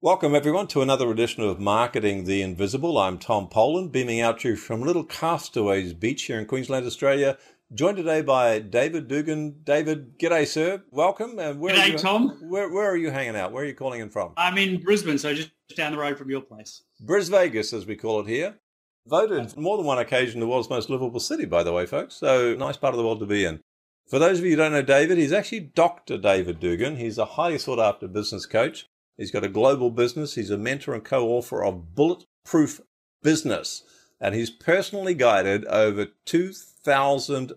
Welcome, everyone, to another edition of Marketing the Invisible. I'm Tom Poland, beaming out to you from Little Castaways Beach here in Queensland, Australia. Joined today by David Dugan. David, g'day, sir. Welcome. And where g'day, you, Tom. Where, where are you hanging out? Where are you calling in from? I'm in Brisbane, so just down the road from your place. Bris Vegas, as we call it here. Voted more than one occasion the world's most livable city, by the way, folks. So nice part of the world to be in. For those of you who don't know David, he's actually Dr. David Dugan. He's a highly sought after business coach He's got a global business. He's a mentor and co-author of Bulletproof Business. And he's personally guided over 2,000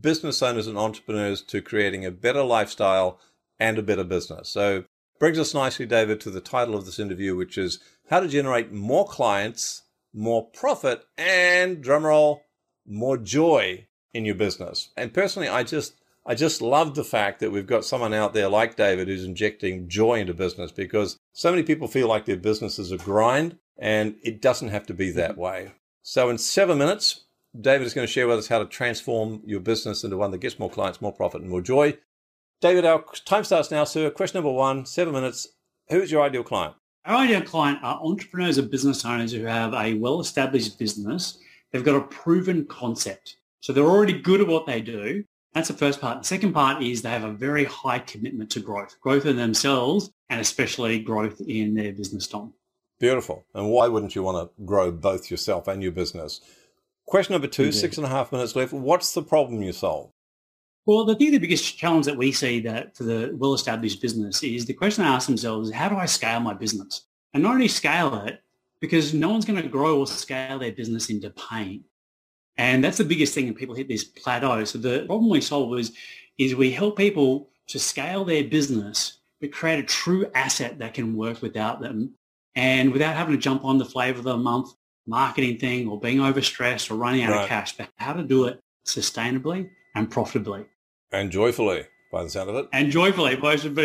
business owners and entrepreneurs to creating a better lifestyle and a better business. So brings us nicely, David, to the title of this interview, which is how to generate more clients, more profit, and drumroll, more joy in your business. And personally, I just I just love the fact that we've got someone out there like David who's injecting joy into business because so many people feel like their business is a grind and it doesn't have to be that mm-hmm. way. So in seven minutes, David is going to share with us how to transform your business into one that gets more clients, more profit, and more joy. David, our time starts now, sir. Question number one, seven minutes. Who is your ideal client? Our ideal client are entrepreneurs or business owners who have a well-established business. They've got a proven concept. So they're already good at what they do that's the first part. The second part is they have a very high commitment to growth, growth in themselves and especially growth in their business, Tom. Beautiful. And why wouldn't you want to grow both yourself and your business? Question number two, Indeed. six and a half minutes left. What's the problem you solve? Well, I think the biggest challenge that we see that for the well-established business is the question they ask themselves is how do I scale my business? And not only scale it, because no one's going to grow or scale their business into pain. And that's the biggest thing when people hit this plateau. So the problem we solve is, is we help people to scale their business, but create a true asset that can work without them and without having to jump on the flavor of the month marketing thing or being overstressed or running out right. of cash, but how to do it sustainably and profitably. And joyfully, by the sound of it. And joyfully, most of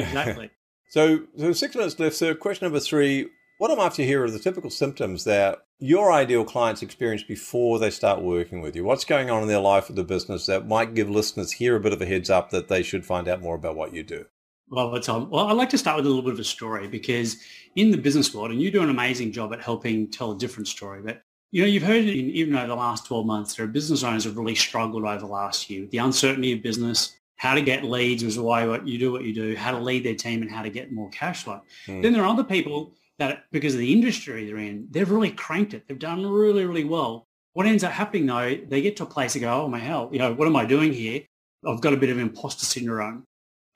exactly. so, so six minutes left. So question number three, what I'm after here are the typical symptoms that your ideal clients experience before they start working with you. What's going on in their life with the business that might give listeners here a bit of a heads up that they should find out more about what you do? Well, Tom. Well, I'd like to start with a little bit of a story because in the business world, and you do an amazing job at helping tell a different story, but you know, you've heard in, even over the last 12 months, there are business owners have really struggled over the last year with the uncertainty of business, how to get leads was why what you do what you do, how to lead their team and how to get more cash flow. Mm. Then there are other people that because of the industry they're in, they've really cranked it. They've done really, really well. What ends up happening though, they get to a place and go, oh my hell, you know, what am I doing here? I've got a bit of imposter syndrome.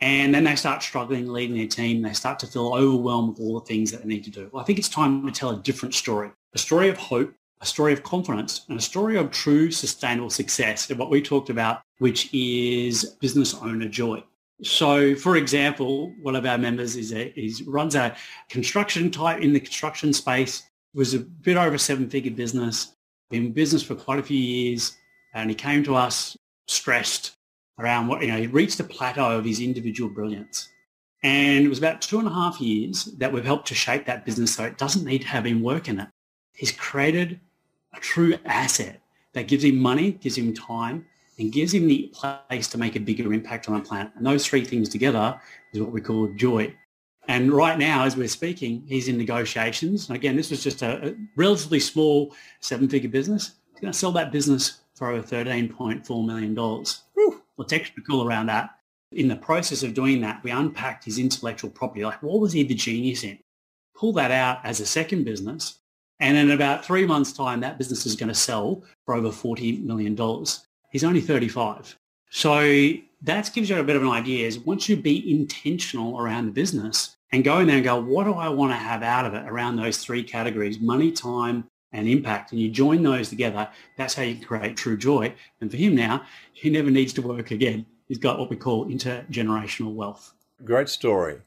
And then they start struggling leading their team. They start to feel overwhelmed with all the things that they need to do. Well, I think it's time to tell a different story, a story of hope, a story of confidence, and a story of true sustainable success, And what we talked about, which is business owner joy. So, for example, one of our members is, a, is runs a construction type in the construction space. Was a bit over seven-figure business. Been in business for quite a few years, and he came to us stressed around what you know. He reached a plateau of his individual brilliance, and it was about two and a half years that we've helped to shape that business so it doesn't need to have him work in it. He's created a true asset that gives him money, gives him time, and gives him the place to make a bigger impact on the planet. And those three things together is what we call joy. And right now, as we're speaking, he's in negotiations. And again, this was just a, a relatively small seven-figure business. He's going to sell that business for over $13.4 million. Whew. What's extra cool around that, in the process of doing that, we unpacked his intellectual property. Like, what was he the genius in? Pull that out as a second business. And in about three months' time, that business is going to sell for over $40 million. He's only 35. So that gives you a bit of an idea is once you be intentional around the business and go in there and go, what do I want to have out of it around those three categories, money, time, and impact, and you join those together, that's how you create true joy. And for him now, he never needs to work again. He's got what we call intergenerational wealth. Great story.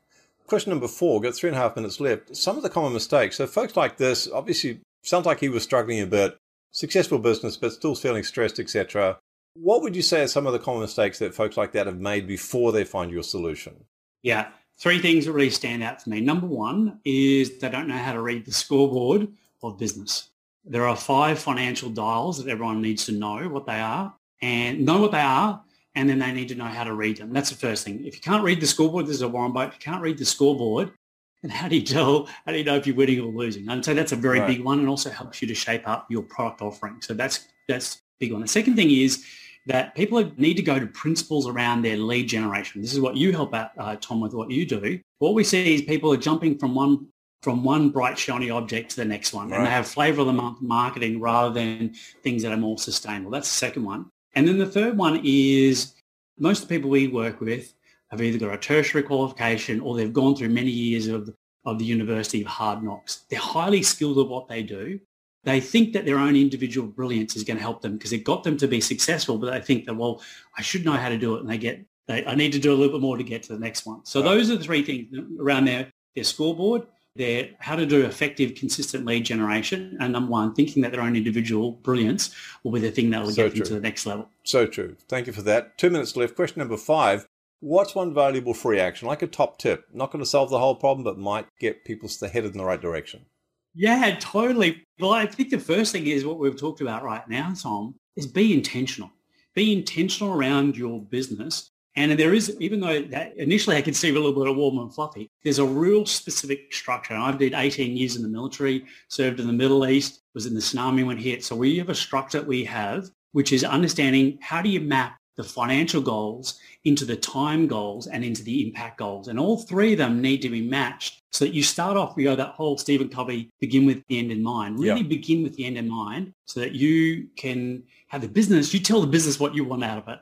Question number four, got three and a half minutes left. Some of the common mistakes. So folks like this, obviously, sounds like he was struggling a bit, successful business, but still feeling stressed, etc. What would you say are some of the common mistakes that folks like that have made before they find your solution? Yeah, three things that really stand out for me. Number one is they don't know how to read the scoreboard of business. There are five financial dials that everyone needs to know what they are and know what they are, and then they need to know how to read them. That's the first thing. If you can't read the scoreboard, this is a Warren Buffett. If you can't read the scoreboard, And how do you tell, how do you know if you're winning or losing? And so that's a very Right. big one and also helps you to shape up your product offering. So that's, that's a big one. The second thing is that people need to go to principles around their lead generation. This is what you help out, uh, Tom, with what you do. What we see is people are jumping from one from one bright shiny object to the next one, and they have flavor of the month marketing rather than things that are more sustainable. That's the second one. And then the third one is most of the people we work with have either got a tertiary qualification or they've gone through many years of, of the University of Hard Knocks. They're highly skilled at what they do. They think that their own individual brilliance is going to help them because it got them to be successful, but they think that, well, I should know how to do it. And they get, they, I need to do a little bit more to get to the next one. So Right. those are the three things around their, their scoreboard, their how to do effective, consistent lead generation. And number one, thinking that their own individual brilliance will be the thing that will So get them to the next level. So true. Thank you for that. Two minutes left. Question number five. What's one valuable free action, like a top tip? Not going to solve the whole problem, but might get people headed in the right direction. Yeah, totally. Well, I think the first thing is what we've talked about right now, Tom, is be intentional. Be intentional around your business. And there is, even though that initially I could see a little bit of warm and fluffy, there's a real specific structure. And I did 18 years in the military, served in the Middle East, was in the tsunami when it hit. So we have a structure that we have, which is understanding how do you map the financial goals into the time goals and into the impact goals. And all three of them need to be matched so that you start off, you know, that whole Stephen Covey begin with the end in mind. Really Yeah. begin with the end in mind so that you can have the business, you tell the business what you want out of it.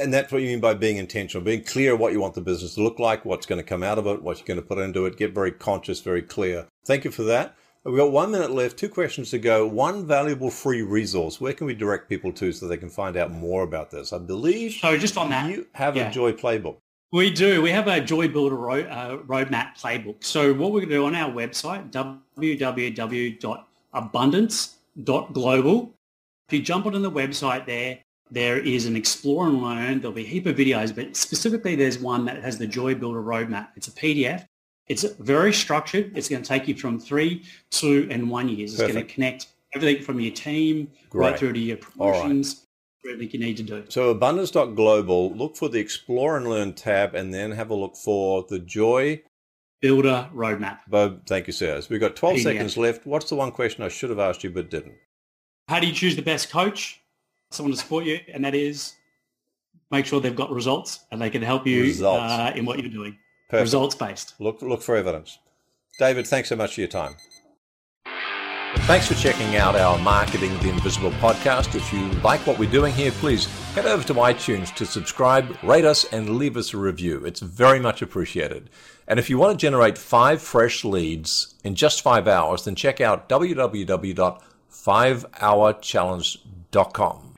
And that's what you mean by being intentional, being clear what you want the business to look like, what's going to come out of it, what you're going to put into it. Get very conscious, very clear. Thank you for that. We've got one minute left, two questions to go. One valuable free resource. Where can we direct people to so they can find out more about this? I believe So just on that, you have yeah. a Joy playbook. We do. We have a Joy Builder uh, roadmap playbook. So what we're going to do on our website, www.abundance.global, if you jump onto the website there, there is an explore and learn. There'll be a heap of videos, but specifically there's one that has the Joy Builder roadmap. It's a PDF. It's very structured. It's going to take you from three, two, and one years. It's going to connect everything from your team Great. right through to your promotions, everything you need to do. So abundance.global, look for the explore and learn tab and then have a look for the joy. Builder roadmap. Bob, thank you, sir. So we've got 12 PDF. seconds left. What's the one question I should have asked you but didn't? How do you choose the best coach? Someone to support you, and that is make sure they've got results and they can help you uh, in what you're doing. Perfect. Results based. Look, look for evidence. David, thanks so much for your time. Thanks for checking out our Marketing the Invisible podcast. If you like what we're doing here, please head over to iTunes to subscribe, rate us, and leave us a review. It's very much appreciated. And if you want to generate five fresh leads in just five hours, then check out www.fivehourchallenge.com.